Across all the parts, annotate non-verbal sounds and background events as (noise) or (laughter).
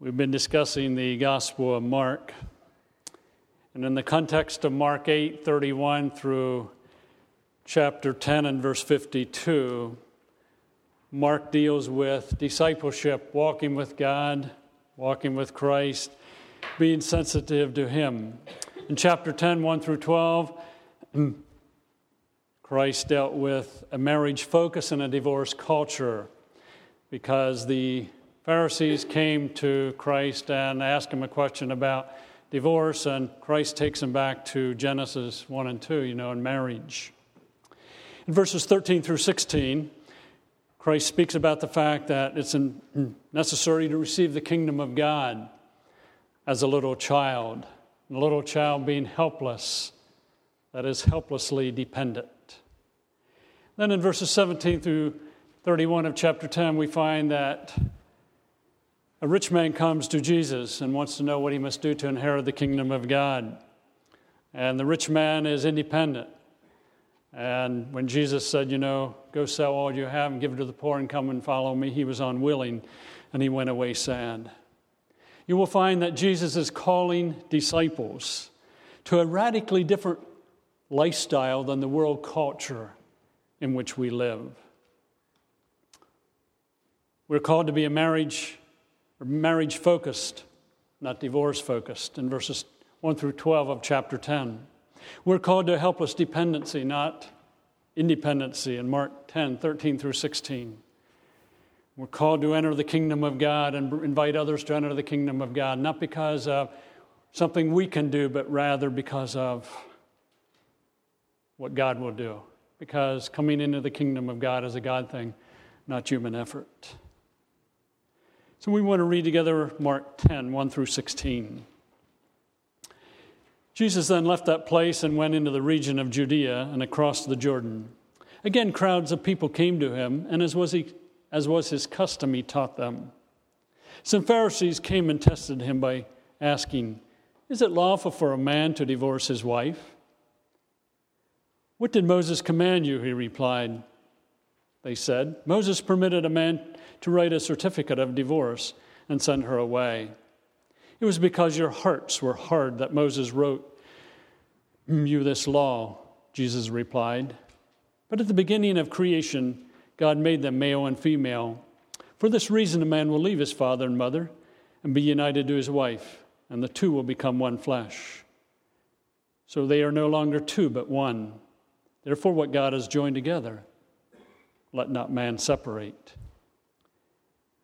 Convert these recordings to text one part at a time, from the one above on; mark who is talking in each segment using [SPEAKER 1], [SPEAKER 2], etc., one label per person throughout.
[SPEAKER 1] We've been discussing the Gospel of Mark. And in the context of Mark 8 31 through chapter 10 and verse 52, Mark deals with discipleship, walking with God, walking with Christ, being sensitive to Him. In chapter 10, 1 through 12, (clears throat) Christ dealt with a marriage focus and a divorce culture because the Pharisees came to Christ and asked him a question about divorce, and Christ takes them back to Genesis 1 and 2, you know, in marriage. In verses 13 through 16, Christ speaks about the fact that it's necessary to receive the kingdom of God as a little child, and a little child being helpless, that is, helplessly dependent. Then in verses 17 through 31 of chapter 10, we find that a rich man comes to Jesus and wants to know what he must do to inherit the kingdom of God. And the rich man is independent. And when Jesus said, You know, go sell all you have and give it to the poor and come and follow me, he was unwilling and he went away sad. You will find that Jesus is calling disciples to a radically different lifestyle than the world culture in which we live. We're called to be a marriage marriage focused, not divorce focused, in verses 1 through 12 of chapter 10. We're called to helpless dependency, not independency, in Mark 10 13 through 16. We're called to enter the kingdom of God and invite others to enter the kingdom of God, not because of something we can do, but rather because of what God will do. Because coming into the kingdom of God is a God thing, not human effort. So we want to read together Mark 10, 1 through 16. Jesus then left that place and went into the region of Judea and across the Jordan. Again, crowds of people came to him, and as was, he, as was his custom, he taught them. Some Pharisees came and tested him by asking, Is it lawful for a man to divorce his wife? What did Moses command you? He replied. They said, Moses permitted a man to write a certificate of divorce and send her away. It was because your hearts were hard that Moses wrote you this law, Jesus replied. But at the beginning of creation, God made them male and female. For this reason, a man will leave his father and mother and be united to his wife, and the two will become one flesh. So they are no longer two, but one. Therefore, what God has joined together, let not man separate.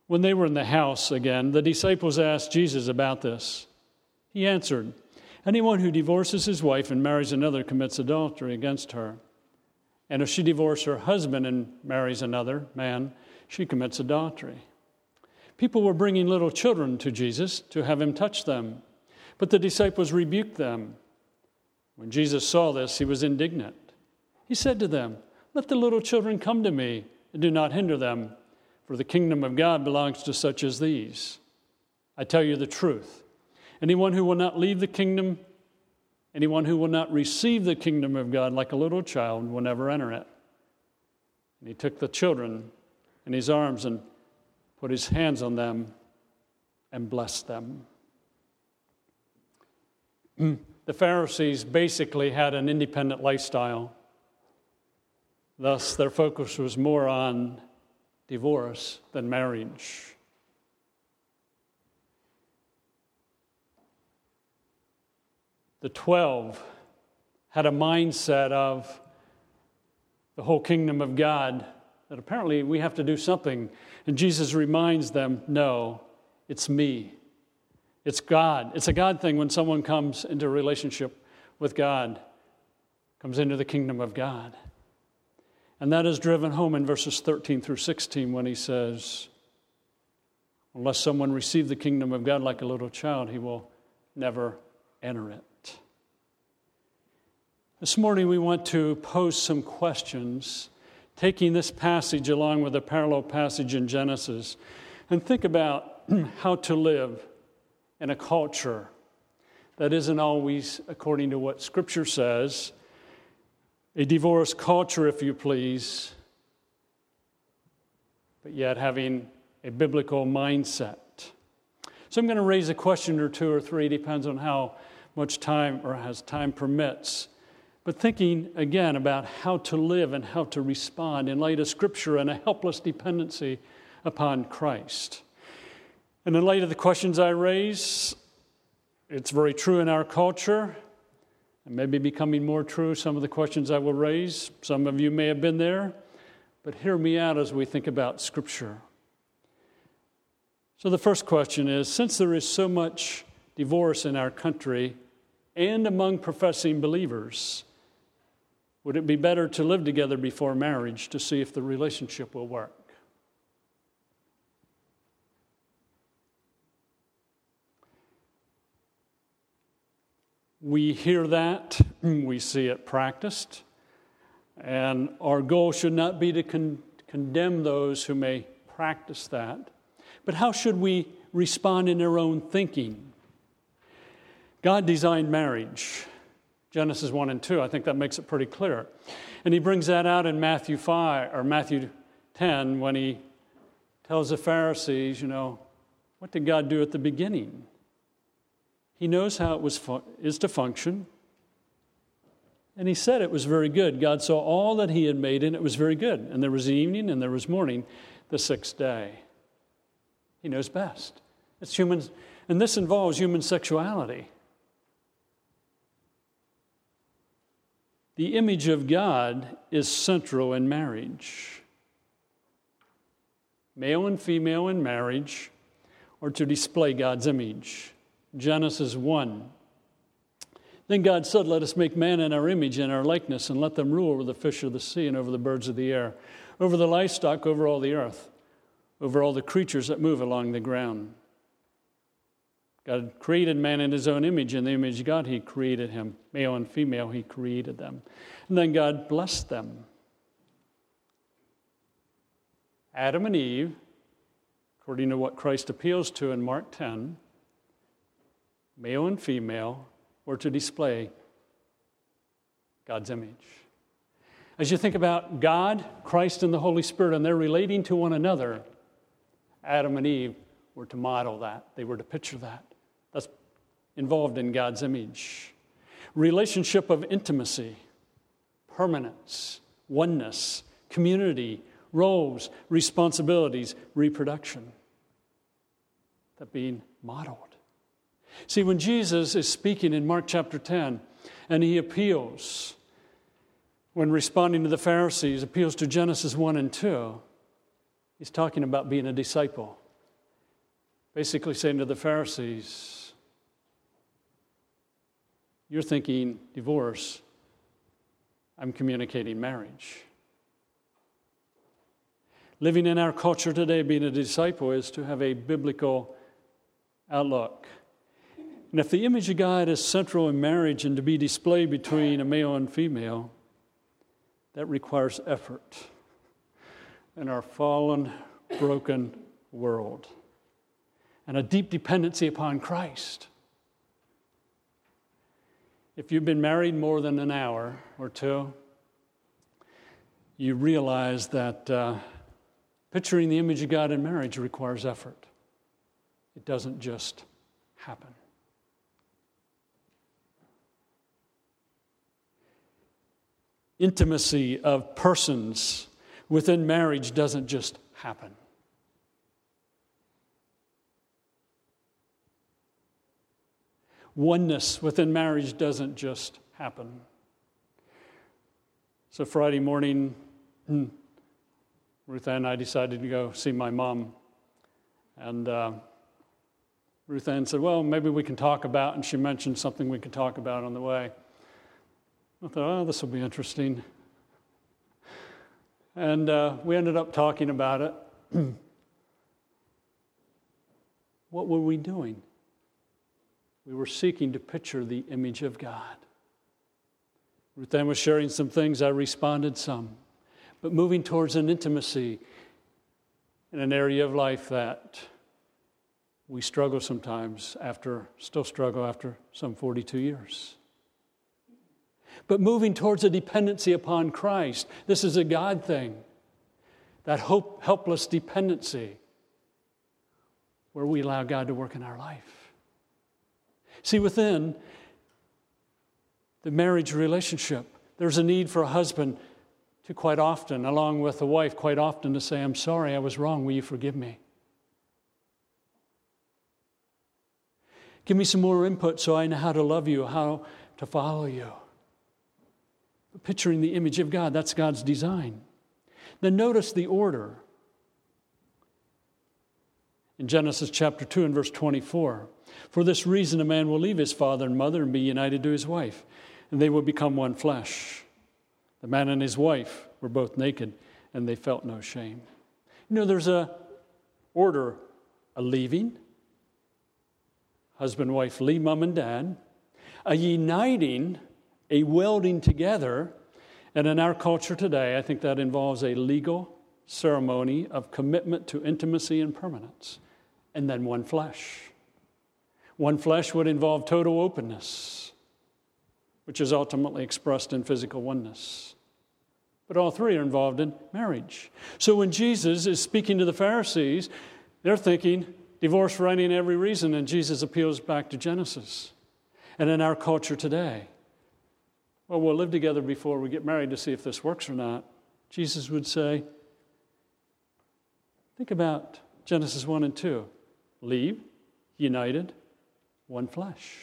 [SPEAKER 1] When they were in the house again, the disciples asked Jesus about this. He answered, Anyone who divorces his wife and marries another commits adultery against her. And if she divorces her husband and marries another man, she commits adultery. People were bringing little children to Jesus to have him touch them, but the disciples rebuked them. When Jesus saw this, he was indignant. He said to them, Let the little children come to me, and do not hinder them for the kingdom of God belongs to such as these. I tell you the truth. Anyone who will not leave the kingdom, anyone who will not receive the kingdom of God like a little child will never enter it. And he took the children in his arms and put his hands on them and blessed them. Hmm. The Pharisees basically had an independent lifestyle. Thus, their focus was more on divorce than marriage. The 12 had a mindset of the whole kingdom of God that apparently we have to do something. And Jesus reminds them no, it's me. It's God. It's a God thing when someone comes into relationship with God, comes into the kingdom of God. And that is driven home in verses 13 through 16 when he says, Unless someone receive the kingdom of God like a little child, he will never enter it. This morning, we want to pose some questions, taking this passage along with a parallel passage in Genesis, and think about (clears throat) how to live in a culture that isn't always according to what Scripture says a divorce culture, if you please, but yet having a biblical mindset. So I'm going to raise a question or two or three, depends on how much time or as time permits. But thinking again about how to live and how to respond in light of Scripture and a helpless dependency upon Christ. And in light of the questions I raise, it's very true in our culture, and maybe becoming more true some of the questions I will raise. Some of you may have been there, but hear me out as we think about Scripture. So, the first question is since there is so much divorce in our country and among professing believers, would it be better to live together before marriage to see if the relationship will work? We hear that, mm, we see it practiced, and our goal should not be to con- condemn those who may practice that, but how should we respond in our own thinking? God designed marriage. Genesis 1 and 2, I think that makes it pretty clear. And he brings that out in Matthew 5 or Matthew 10 when he tells the Pharisees, you know, what did God do at the beginning? He knows how it was fu- is to function. And he said it was very good. God saw all that he had made, and it was very good. And there was evening and there was morning the sixth day. He knows best. It's human, and this involves human sexuality. The image of God is central in marriage. Male and female in marriage are to display God's image. Genesis 1. Then God said, Let us make man in our image and our likeness, and let them rule over the fish of the sea and over the birds of the air, over the livestock, over all the earth, over all the creatures that move along the ground. God created man in his own image. In the image of God, he created him. Male and female, he created them. And then God blessed them. Adam and Eve, according to what Christ appeals to in Mark 10, male and female, were to display God's image. As you think about God, Christ, and the Holy Spirit, and they're relating to one another, Adam and Eve were to model that. They were to picture that. That's involved in God's image. Relationship of intimacy, permanence, oneness, community, roles, responsibilities, reproduction. That being modeled. See, when Jesus is speaking in Mark chapter 10 and he appeals, when responding to the Pharisees, appeals to Genesis 1 and 2, he's talking about being a disciple. Basically saying to the Pharisees, You're thinking divorce, I'm communicating marriage. Living in our culture today, being a disciple is to have a biblical outlook and if the image of God is central in marriage and to be displayed between a male and female, that requires effort in our fallen, broken world and a deep dependency upon Christ. If you've been married more than an hour or two, you realize that uh, picturing the image of God in marriage requires effort. It doesn't just happen. Intimacy of persons within marriage doesn't just happen. Oneness within marriage doesn't just happen. So, Friday morning, hmm, Ruth and I decided to go see my mom. And uh, Ruth Ann said, Well, maybe we can talk about, and she mentioned something we could talk about on the way. I thought, oh, this will be interesting. And uh, we ended up talking about it. (clears throat) what were we doing? We were seeking to picture the image of God. Ruth Ann was sharing some things, I responded some. But moving towards an intimacy in an area of life that we struggle sometimes after, still struggle after some 42 years but moving towards a dependency upon Christ. This is a God thing. That hope, helpless dependency. where we allow God to work in our life. See, within the marriage relationship, there's a need for a husband to quite often, along with a wife, quite often to say, I'm sorry, I was wrong. Will you forgive me? Give me some more input so I know how to love you, how to follow you. Picturing the image of God, that's God's design. Then notice the order. In Genesis chapter 2 and verse 24, for this reason a man will leave his father and mother and be united to his wife, and they will become one flesh. The man and his wife were both naked, and they felt no shame. You know, there's a order, a leaving, husband, wife, leave mom and dad, a uniting, a welding together. And in our culture today, I think that involves a legal ceremony of commitment to intimacy and permanence, and then one flesh. One flesh would involve total openness, which is ultimately expressed in physical oneness. But all three are involved in marriage. So when Jesus is speaking to the Pharisees, they're thinking, divorce for any and every reason, and Jesus appeals back to Genesis. And in our culture today, well, we'll live together before we get married to see if this works or not. Jesus would say, think about Genesis 1 and 2. Leave, united, one flesh.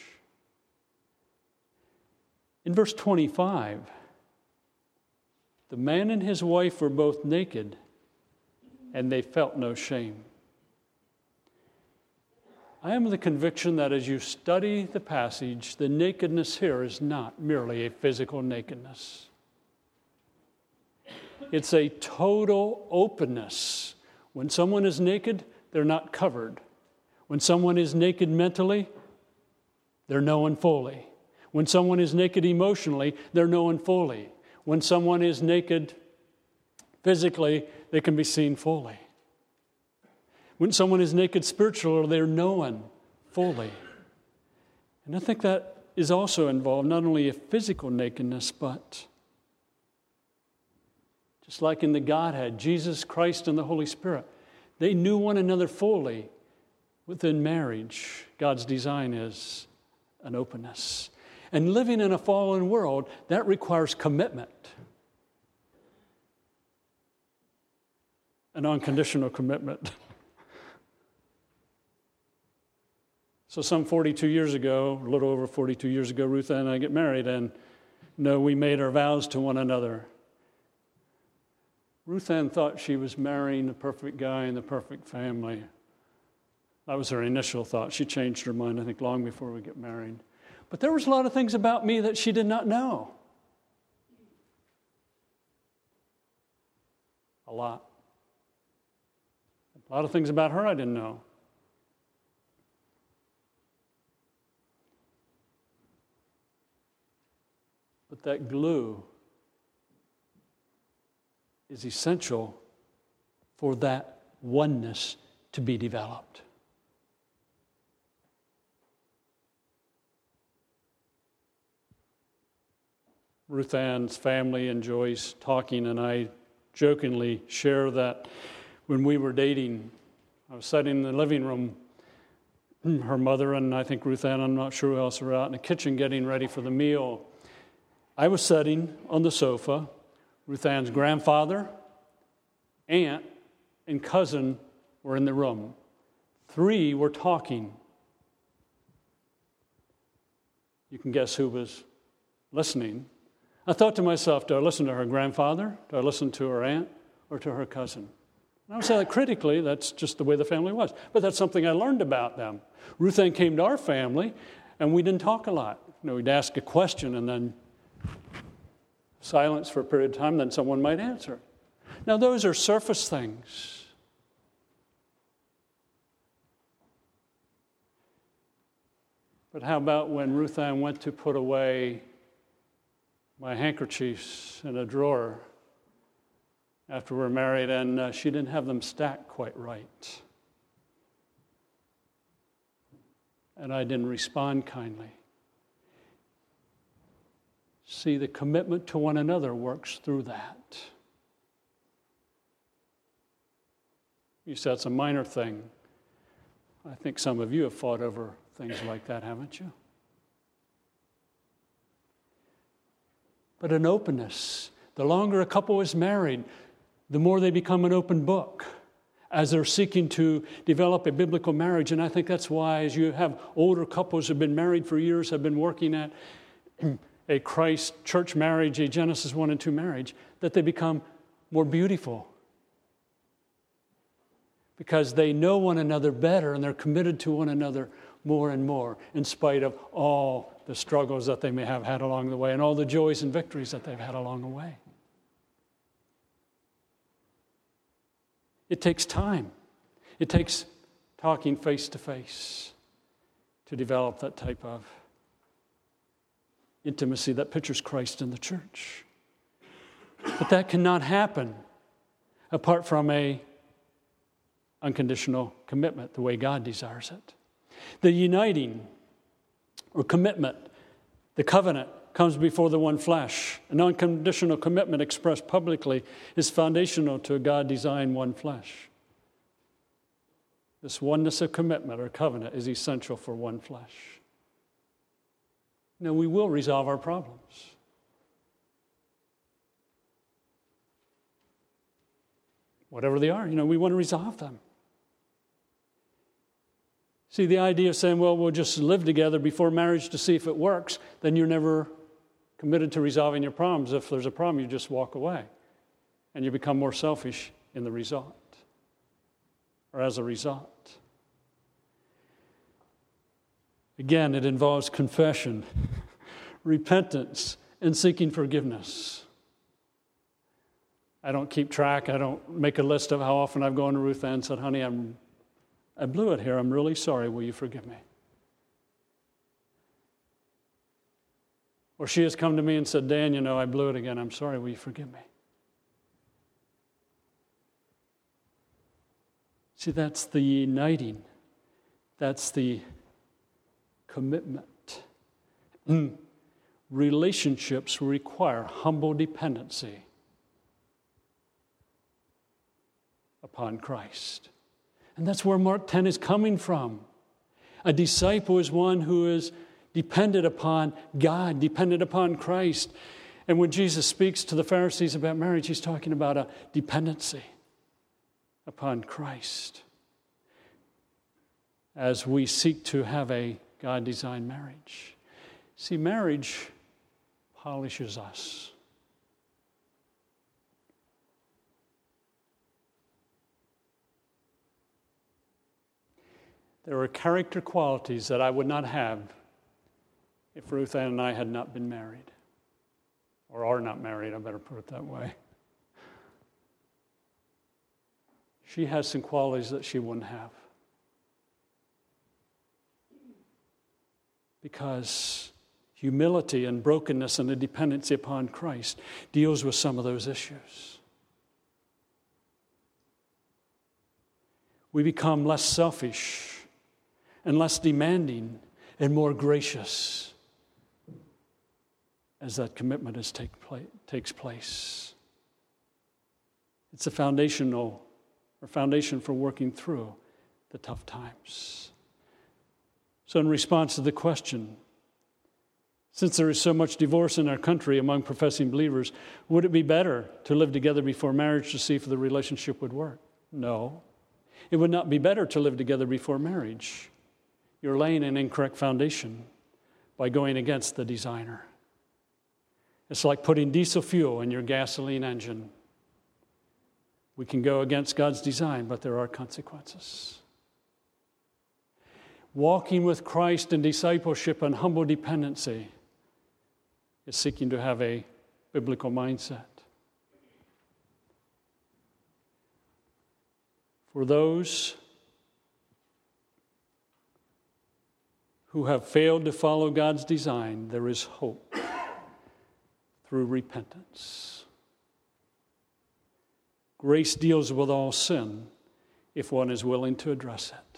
[SPEAKER 1] In verse 25, the man and his wife were both naked, and they felt no shame. I am of the conviction that as you study the passage, the nakedness here is not merely a physical nakedness. It's a total openness. When someone is naked, they're not covered. When someone is naked mentally, they're known fully. When someone is naked emotionally, they're known fully. When someone is naked physically, they can be seen fully. When someone is naked spiritually, they're known fully. And I think that is also involved not only a physical nakedness, but just like in the Godhead, Jesus Christ and the Holy Spirit, they knew one another fully within marriage. God's design is an openness. And living in a fallen world, that requires commitment. An unconditional commitment. (laughs) So, some 42 years ago, a little over 42 years ago, Ruth and I get married, and no, we made our vows to one another. Ruth Ann thought she was marrying the perfect guy and the perfect family. That was her initial thought. She changed her mind, I think, long before we get married. But there was a lot of things about me that she did not know. A lot. A lot of things about her I didn't know. That glue is essential for that oneness to be developed. Ruth Ann's family enjoys talking, and I jokingly share that when we were dating, I was sitting in the living room. (clears throat) Her mother and I think Ruth Ann, I'm not sure who else were out in the kitchen getting ready for the meal. I was sitting on the sofa. Ruth Ann's grandfather, aunt, and cousin were in the room. Three were talking. You can guess who was listening. I thought to myself, do I listen to her grandfather? Do I listen to her aunt? Or to her cousin? And I would say that critically, that's just the way the family was. But that's something I learned about them. Ruth Ann came to our family, and we didn't talk a lot. You know, we'd ask a question, and then silence for a period of time, then someone might answer. Now, those are surface things. But how about when Ruth Ann went to put away my handkerchiefs in a drawer after we were married and uh, she didn't have them stacked quite right? And I didn't respond kindly. See, the commitment to one another works through that. You said it's a minor thing. I think some of you have fought over things like that, haven't you? But an openness. The longer a couple is married, the more they become an open book as they're seeking to develop a biblical marriage. And I think that's why, as you have older couples who have been married for years, have been working at a Christ church marriage, a Genesis 1 and 2 marriage, that they become more beautiful. Because they know one another better and they're committed to one another more and more, in spite of all the struggles that they may have had along the way and all the joys and victories that they've had along the way. It takes time. It takes talking face to face to develop that type of intimacy that pictures Christ in the church. But that cannot happen apart from a unconditional commitment the way God desires it. The uniting or commitment, the covenant comes before the one flesh. An unconditional commitment expressed publicly is foundational to a God designed one flesh. This oneness of commitment or covenant is essential for one flesh. Now, we will resolve our problems. Whatever they are, you know, we want to resolve them. See, the idea of saying, well, we'll just live together before marriage to see if it works, then you're never committed to resolving your problems. If there's a problem, you just walk away and you become more selfish in the result or as a result. Again, it involves confession, (laughs) repentance, and seeking forgiveness. I don't keep track. I don't make a list of how often I've gone to Ruth Ann and said, honey, I'm, I blew it here. I'm really sorry. Will you forgive me? Or she has come to me and said, Dan, you know, I blew it again. I'm sorry. Will you forgive me? See, that's the uniting, that's the commitment. Mm. Relationships require humble dependency upon Christ. And that's where Mark 10 is coming from. A disciple is one who is dependent upon God, dependent upon Christ. And when Jesus speaks to the Pharisees about marriage, he's talking about a dependency upon Christ as we seek to have a God designed marriage. See, marriage polishes us. There are character qualities that I would not have if Ruth Ann and I had not been married, or are not married, I better put it that way. She has some qualities that she wouldn't have. Because humility and brokenness and a dependency upon Christ deals with some of those issues. We become less selfish and less demanding and more gracious as that commitment is take takes place. It's a foundational or foundation for working through the tough times. So, in response to the question, since there is so much divorce in our country among professing believers, would it be better to live together before marriage to see if the relationship would work? No. It would not be better to live together before marriage. You're laying an incorrect foundation by going against the designer. It's like putting diesel fuel in your gasoline engine. We can go against God's design, but there are consequences. Walking with Christ in discipleship and humble dependency is seeking to have a biblical mindset. For those who have failed to follow God's design, there is hope through repentance. Grace deals with all sin if one is willing to address it.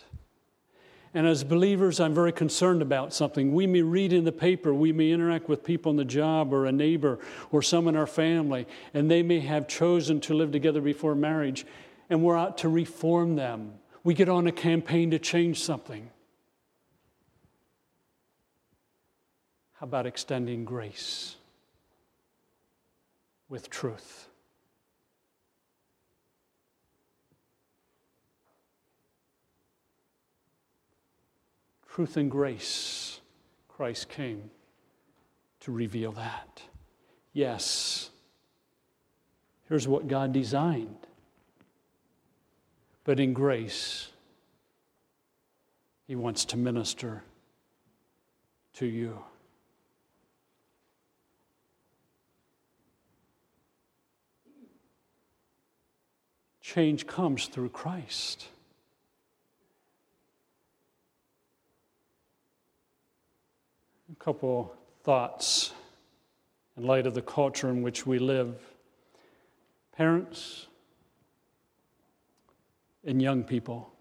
[SPEAKER 1] And as believers, I'm very concerned about something. We may read in the paper, we may interact with people on the job or a neighbor or some in our family, and they may have chosen to live together before marriage, and we're out to reform them. we get on a campaign to change something. How about extending grace with truth? Truth and grace, Christ came to reveal that. Yes, here's what God designed. But in grace, He wants to minister to you. Change comes through Christ. Couple thoughts in light of the culture in which we live. Parents and young people,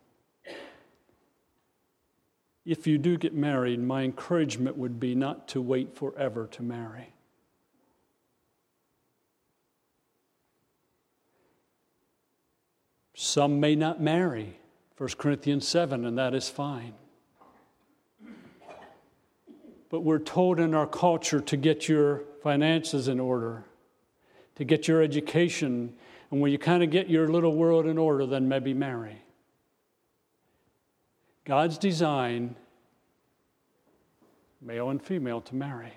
[SPEAKER 1] if you do get married, my encouragement would be not to wait forever to marry. Some may not marry, 1 Corinthians 7, and that is fine. But we're told in our culture to get your finances in order, to get your education, and when you kind of get your little world in order, then maybe marry. God's design, male and female, to marry.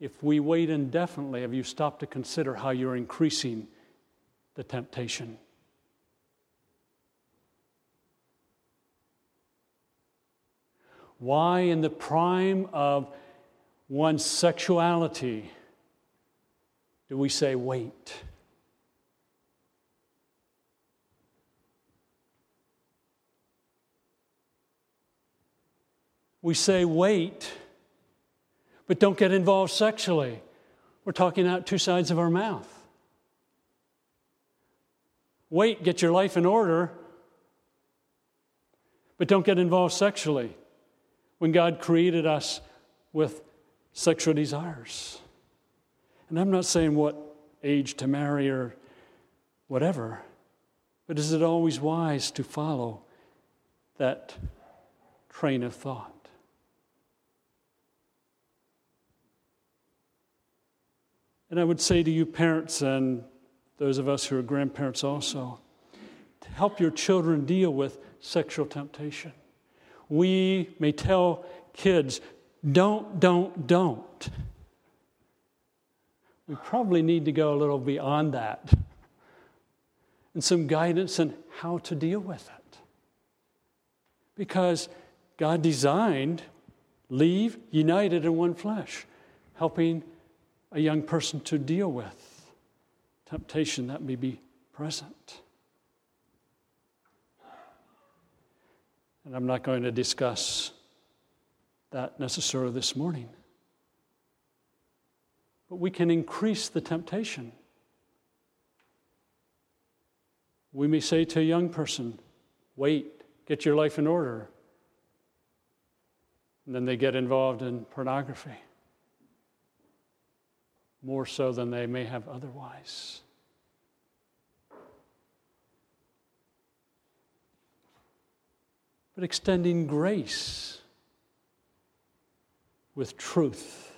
[SPEAKER 1] If we wait indefinitely, have you stopped to consider how you're increasing the temptation? Why, in the prime of one's sexuality, do we say, wait? We say, wait, but don't get involved sexually. We're talking out two sides of our mouth. Wait, get your life in order, but don't get involved sexually when God created us with sexual desires. And I'm not saying what age to marry or whatever, but is it always wise to follow that train of thought? And I would say to you, parents, and those of us who are grandparents also, to help your children deal with sexual temptation we may tell kids, don't, don't, don't. We probably need to go a little beyond that and some guidance on how to deal with it. Because God designed leave united in one flesh, helping a young person to deal with temptation that may be present. And I'm not going to discuss that necessarily this morning. But we can increase the temptation. We may say to a young person, wait, get your life in order. And then they get involved in pornography, more so than they may have otherwise. But extending grace with truth.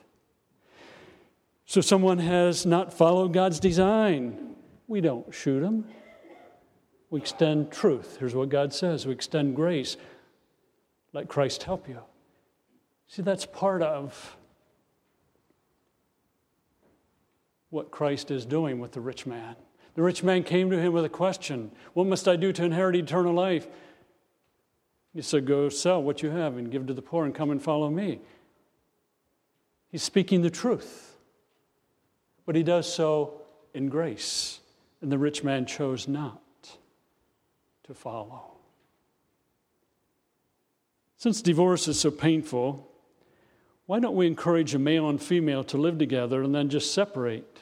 [SPEAKER 1] So, someone has not followed God's design. We don't shoot them. We extend truth. Here's what God says we extend grace. Let Christ help you. See, that's part of what Christ is doing with the rich man. The rich man came to him with a question What must I do to inherit eternal life? He said, Go sell what you have and give to the poor and come and follow me. He's speaking the truth, but he does so in grace. And the rich man chose not to follow. Since divorce is so painful, why don't we encourage a male and female to live together and then just separate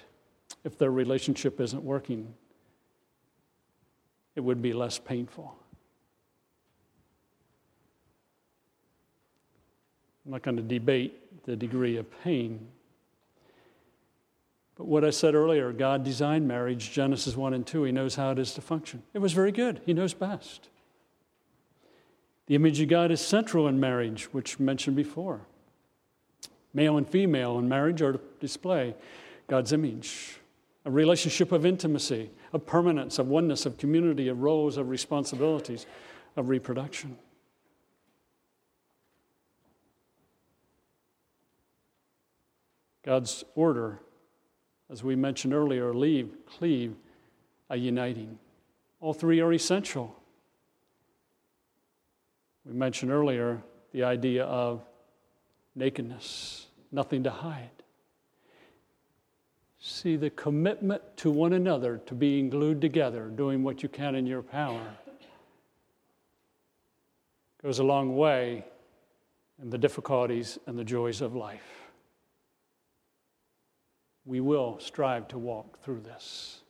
[SPEAKER 1] if their relationship isn't working? It would be less painful. I'm not going to debate the degree of pain. But what I said earlier, God designed marriage, Genesis 1 and 2. He knows how it is to function. It was very good. He knows best. The image of God is central in marriage, which mentioned before. Male and female in marriage are to display God's image. A relationship of intimacy, of permanence, of oneness, of community, of roles, of responsibilities, of reproduction. God's order, as we mentioned earlier, leave, cleave, a uniting. All three are essential. We mentioned earlier the idea of nakedness, nothing to hide. See the commitment to one another, to being glued together, doing what you can in your power, goes a long way in the difficulties and the joys of life. We will strive to walk through this.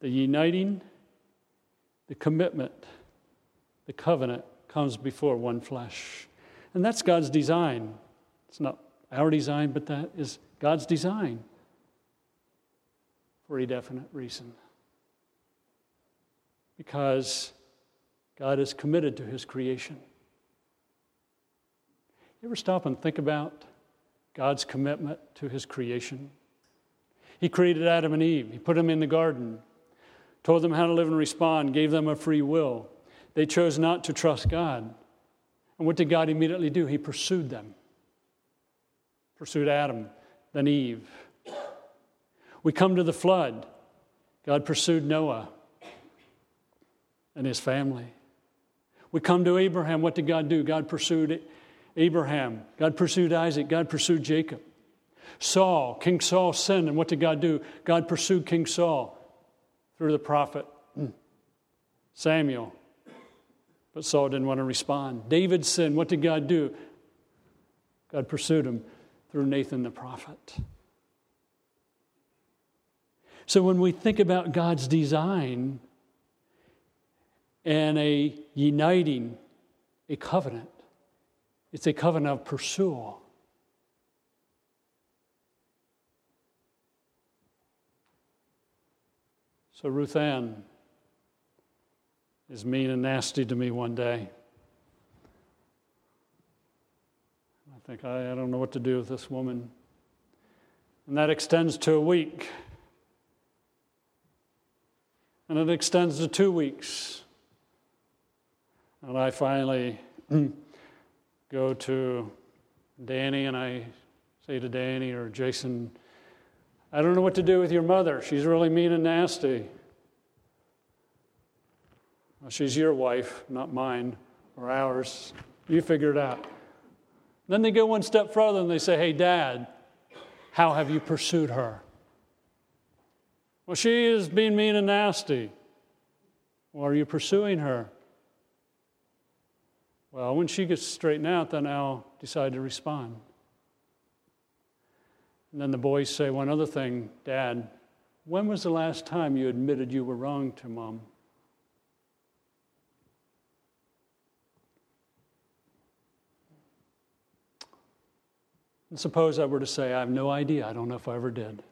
[SPEAKER 1] The uniting, the commitment, the covenant comes before one flesh. And that's God's design. It's not our design, but that is God's design for a definite reason. Because God is committed to his creation. You ever stop and think about God's commitment to his creation? He created Adam and Eve, he put them in the garden told them how to live and respond, gave them a free will. They chose not to trust God. And what did God immediately do? He pursued them. Pursued Adam, then Eve. We come to the flood. God pursued Noah and his family. We come to Abraham. What did God do? God pursued Abraham. God pursued Isaac. God pursued Jacob. Saul, King Saul sinned, and what did God do? God pursued King Saul through the prophet Samuel. But Saul didn't want to respond. David sinned. What did God do? God pursued him through Nathan the prophet. So when we think about God's design and a uniting, a covenant, it's a covenant of pursuit. So Ruth Ann is mean and nasty to me one day. I think, I, I don't know what to do with this woman. And that extends to a week. And it extends to two weeks. And I finally (clears throat) go to Danny and I say to Danny or Jason, I don't know what to do with your mother. She's really mean and nasty. Well, she's your wife, not mine or ours. You figure it out. Then they go one step further and they say, Hey, Dad, how have you pursued her? Well, she is being mean and nasty. Well, are you pursuing her? Well, when she gets straightened out, then I'll decide to respond. And then the boys say one other thing Dad, when was the last time you admitted you were wrong to mom? And suppose I were to say, I have no idea, I don't know if I ever did.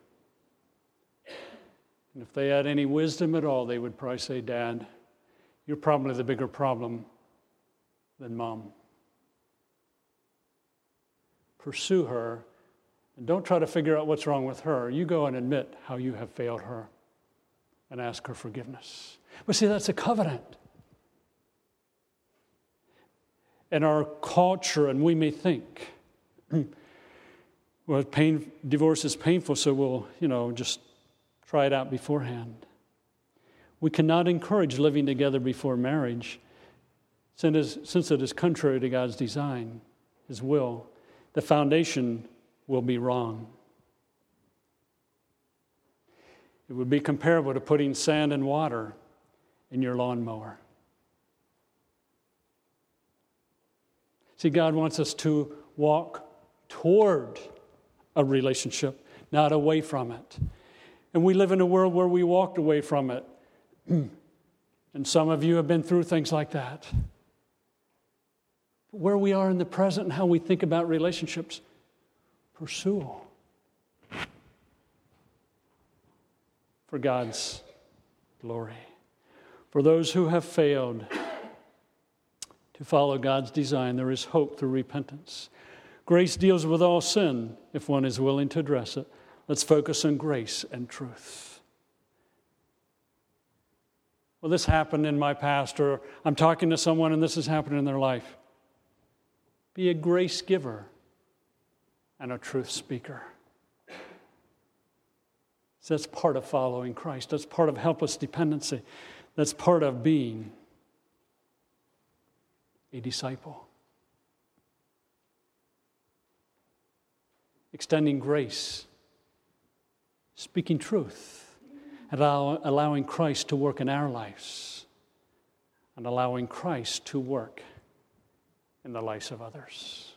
[SPEAKER 1] And if they had any wisdom at all, they would probably say, Dad, you're probably the bigger problem than mom. Pursue her and don't try to figure out what's wrong with her. You go and admit how you have failed her and ask her forgiveness. But see, that's a covenant. In our culture, and we may think, (clears throat) well, pain, divorce is painful, so we'll, you know, just try it out beforehand. We cannot encourage living together before marriage since it is contrary to God's design, His will. The foundation will be wrong. It would be comparable to putting sand and water in your lawnmower. See, God wants us to walk toward a relationship, not away from it. And we live in a world where we walked away from it. (clears throat) and some of you have been through things like that. Where we are in the present and how we think about relationships pursue for God's glory. For those who have failed to follow God's design, there is hope through repentance. Grace deals with all sin if one is willing to address it. Let's focus on grace and truth. Well, this happened in my past, or I'm talking to someone and this has happened in their life. Be a grace giver and a truth speaker. So that's part of following Christ. That's part of helpless dependency. That's part of being a disciple. Extending grace, speaking truth, allow, allowing Christ to work in our lives, and allowing Christ to work in the lives of others.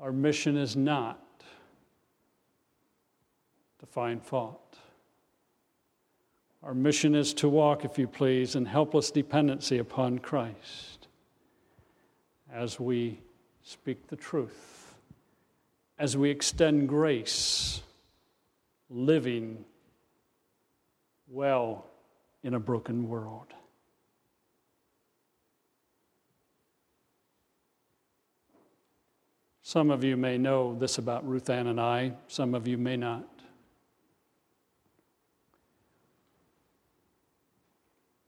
[SPEAKER 1] Our mission is not to find fault. Our mission is to walk, if you please, in helpless dependency upon Christ as we speak the truth, as we extend grace, living well in a broken world. Some of you may know this about Ruth Ann and I, some of you may not.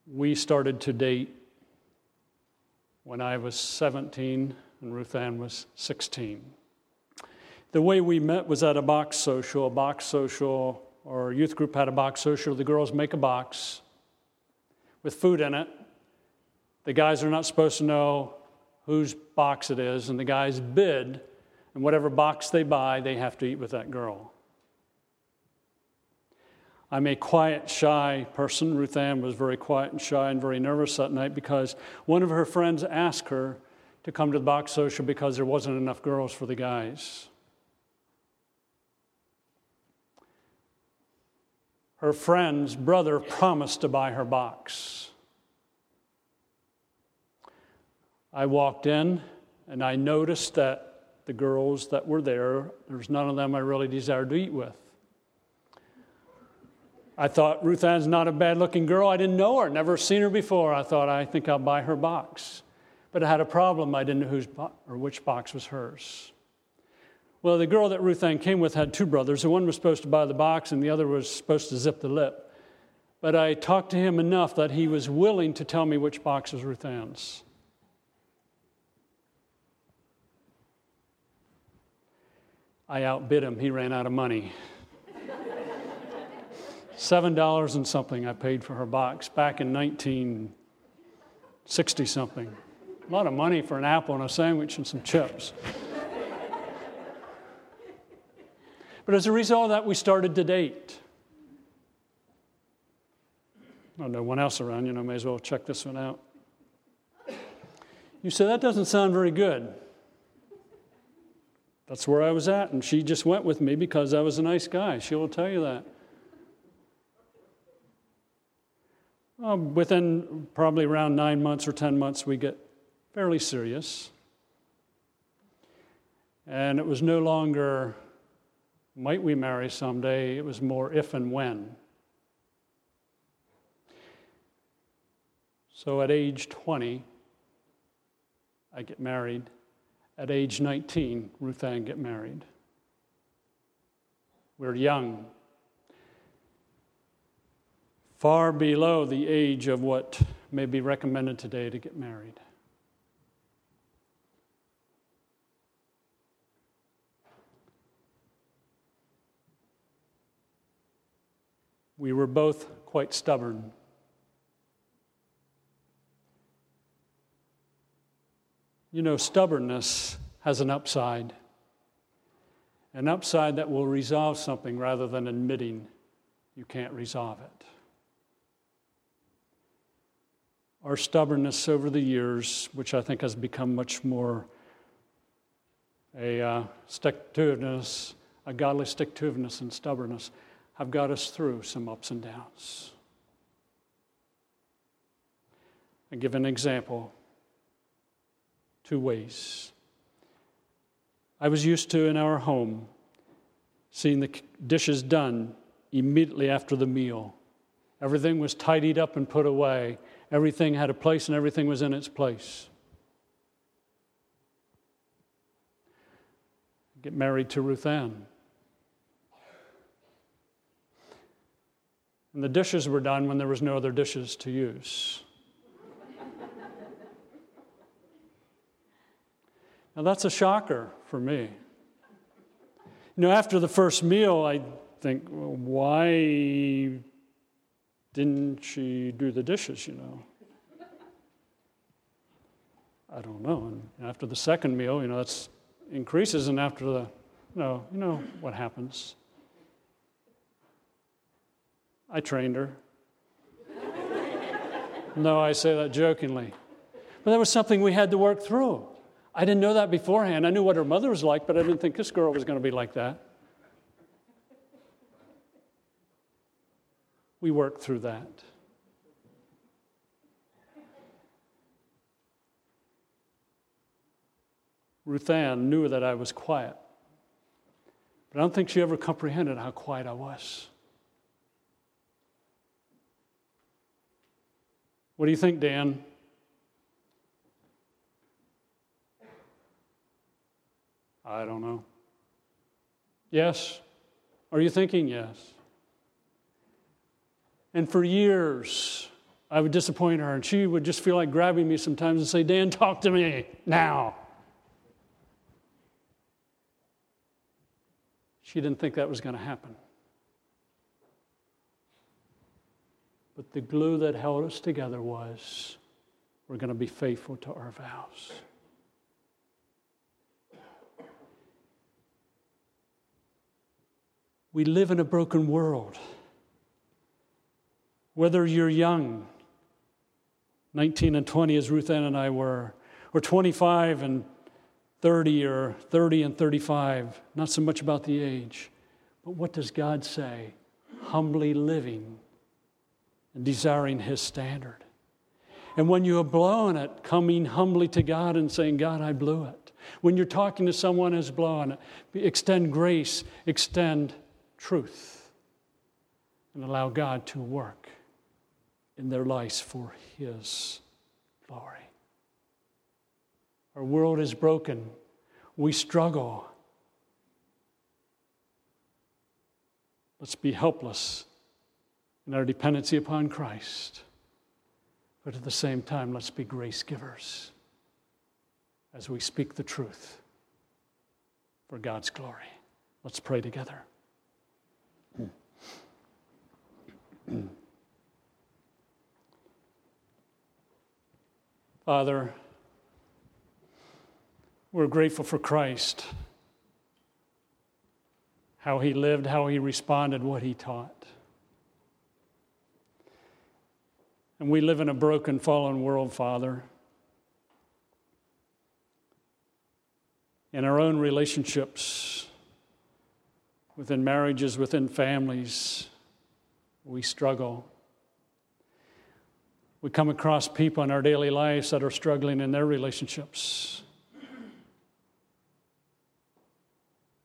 [SPEAKER 1] We started to date when I was 17 and Ruth Ann was 16. The way we met was at a box social. A box social, or youth group had a box social. The girls make a box with food in it. The guys are not supposed to know whose box it is, and the guys bid and whatever box they buy, they have to eat with that girl. I'm a quiet, shy person. Ruth Ann was very quiet and shy and very nervous that night because one of her friends asked her to come to the box social because there wasn't enough girls for the guys. Her friend's brother promised to buy her box. I walked in and I noticed that the girls that were there, there's none of them I really desired to eat with. I thought Ruth Ann's not a bad looking girl. I didn't know her, never seen her before. I thought, I think I'll buy her box. But I had a problem. I didn't know whose bo- or which box was hers. Well, the girl that Ruth Ann came with had two brothers. The one was supposed to buy the box, and the other was supposed to zip the lip. But I talked to him enough that he was willing to tell me which box was Ruth Ann's. I outbid him. He ran out of money. (laughs) Seven dollars and something I paid for her box back in 1960 something. A lot of money for an apple and a sandwich and some chips. But as a result of that, we started to date. Oh, no one else around, you know, may as well check this one out. You say, that doesn't sound very good. That's where I was at, and she just went with me because I was a nice guy. She will tell you that. Um, within probably around nine months or 10 months, we get fairly serious. And it was no longer, might we marry someday? It was more if and when. So at age 20, I get married. At age 19, Ruth Ann get married. We're young, far below the age of what may be recommended today to get married. We were both quite stubborn. You know, stubbornness has an upside, an upside that will resolve something rather than admitting you can't resolve it. Our stubbornness over the years, which I think has become much more a uh, stick to a godly stick to and stubbornness, have got us through some ups and downs. I give an example two ways. I was used to in our home seeing the dishes done immediately after the meal. Everything was tidied up and put away. Everything had a place and everything was in its place. Get married to Ruth Ann. And the dishes were done when there was no other dishes to use. now that's a shocker for me. You know, after the first meal, I think, well, why didn't she do the dishes, you know? I don't know. And after the second meal, you know, that's increases, and after the, you know, you know what happens. I trained her. no, I say that jokingly. But that was something we had to work through. I didn't know that beforehand. I knew what her mother was like, but I didn't think this girl was going to be like that. We worked through that. Ruth Ann knew that I was quiet, but I don't think she ever comprehended how quiet I was. What do you think, Dan? I don't know. Yes? Are you thinking yes? And for years, I would disappoint her, and she would just feel like grabbing me sometimes and say, Dan, talk to me now. She didn't think that was going to happen. But the glue that held us together was we're going to be faithful to our vows. We live in a broken world. Whether you're young, 19 and 20, as Ruth Ann and I were, or 25 and 30, or 30 and 35, not so much about the age, but what does God say? Humbly living and desiring His standard. And when you have blown it, coming humbly to God and saying, God, I blew it. When you're talking to someone who's blown it, extend grace, extend truth, and allow God to work in their lives for His glory. Our world is broken. We struggle. Let's be helpless in our dependency upon Christ. But at the same time, let's be grace givers as we speak the truth for God's glory. Let's pray together. Father, we're grateful for Christ, how he lived, how he responded, what he taught. And we live in a broken, fallen world, Father. In our own relationships, within marriages, within families, we struggle. We come across people in our daily lives that are struggling in their relationships.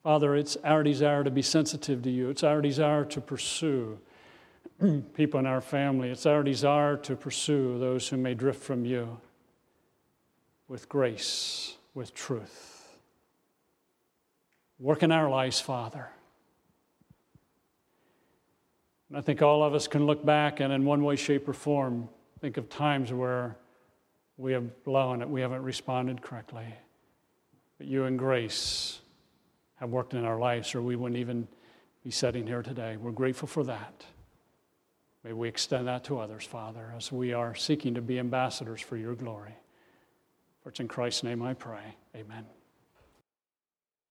[SPEAKER 1] Father, it's our desire to be sensitive to you. It's our desire to pursue people in our family. It's our desire to pursue those who may drift from you with grace, with truth. Work in our lives, Father. And I think all of us can look back and, in one way, shape, or form, think of times where we have blown it, we haven't responded correctly. But you, and grace, have worked in our lives, or we wouldn't even be sitting here today. We're grateful for that. May we extend that to others, Father, as we are seeking to be ambassadors for your glory. For it's in Christ's name I pray. Amen.